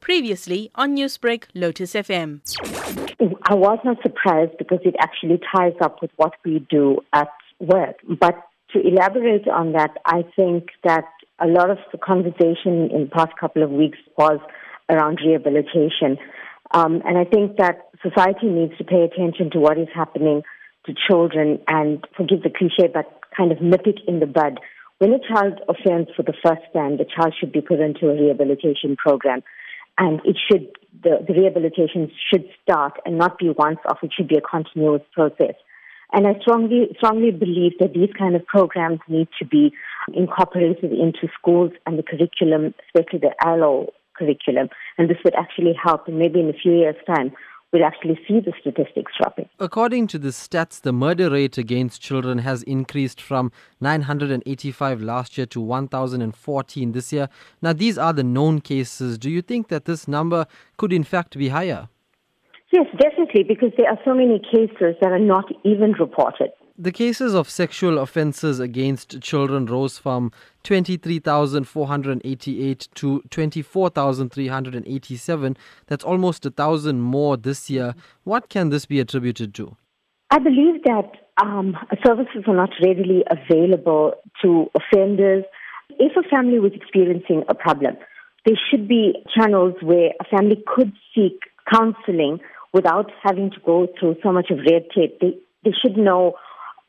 Previously on Newsbreak, Lotus FM. I was not surprised because it actually ties up with what we do at work. But to elaborate on that, I think that a lot of the conversation in the past couple of weeks was around rehabilitation. Um, and I think that society needs to pay attention to what is happening to children and forgive the cliche, but kind of nip it in the bud. When a child offends for the first time, the child should be put into a rehabilitation program. And it should, the, the rehabilitation should start and not be once off. It should be a continuous process. And I strongly, strongly believe that these kind of programs need to be incorporated into schools and the curriculum, especially the ILO curriculum. And this would actually help. And maybe in a few years' time, we'll actually see the statistics dropping. According to the stats, the murder rate against children has increased from 985 last year to 1,014 this year. Now, these are the known cases. Do you think that this number could, in fact, be higher? Yes, definitely, because there are so many cases that are not even reported. The cases of sexual offences against children rose from 23,488 to 24,387. That's almost a thousand more this year. What can this be attributed to? I believe that um, services are not readily available to offenders. If a family was experiencing a problem, there should be channels where a family could seek counseling without having to go through so much of red tape. They, they should know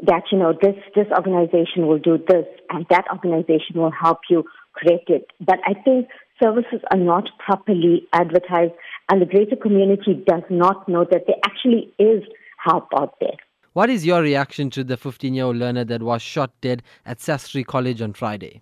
that, you know, this, this organization will do this and that organization will help you create it. But I think services are not properly advertised and the greater community does not know that there actually is help out there. What is your reaction to the 15 year old learner that was shot dead at Sastri College on Friday?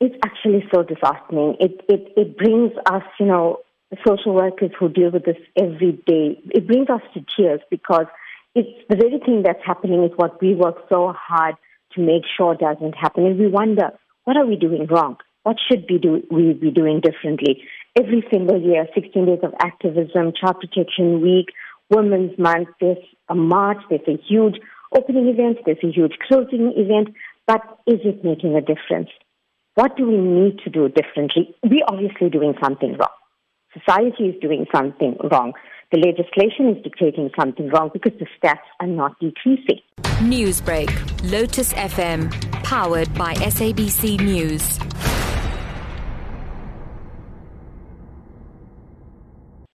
It's actually so disheartening. It, it, it brings us, you know, social workers who deal with this every day, it brings us to tears because it's the very thing that's happening is what we work so hard to make sure doesn't happen. And we wonder, what are we doing wrong? What should we, do, we be doing differently? Every single year, 16 days of activism, Child Protection Week, Women's Month, there's a march, there's a huge opening event, there's a huge closing event, but is it making a difference? What do we need to do differently? We're obviously doing something wrong. Society is doing something wrong. The legislation is dictating something wrong because the stats are not decreasing. Newsbreak, Lotus FM, powered by SABC News.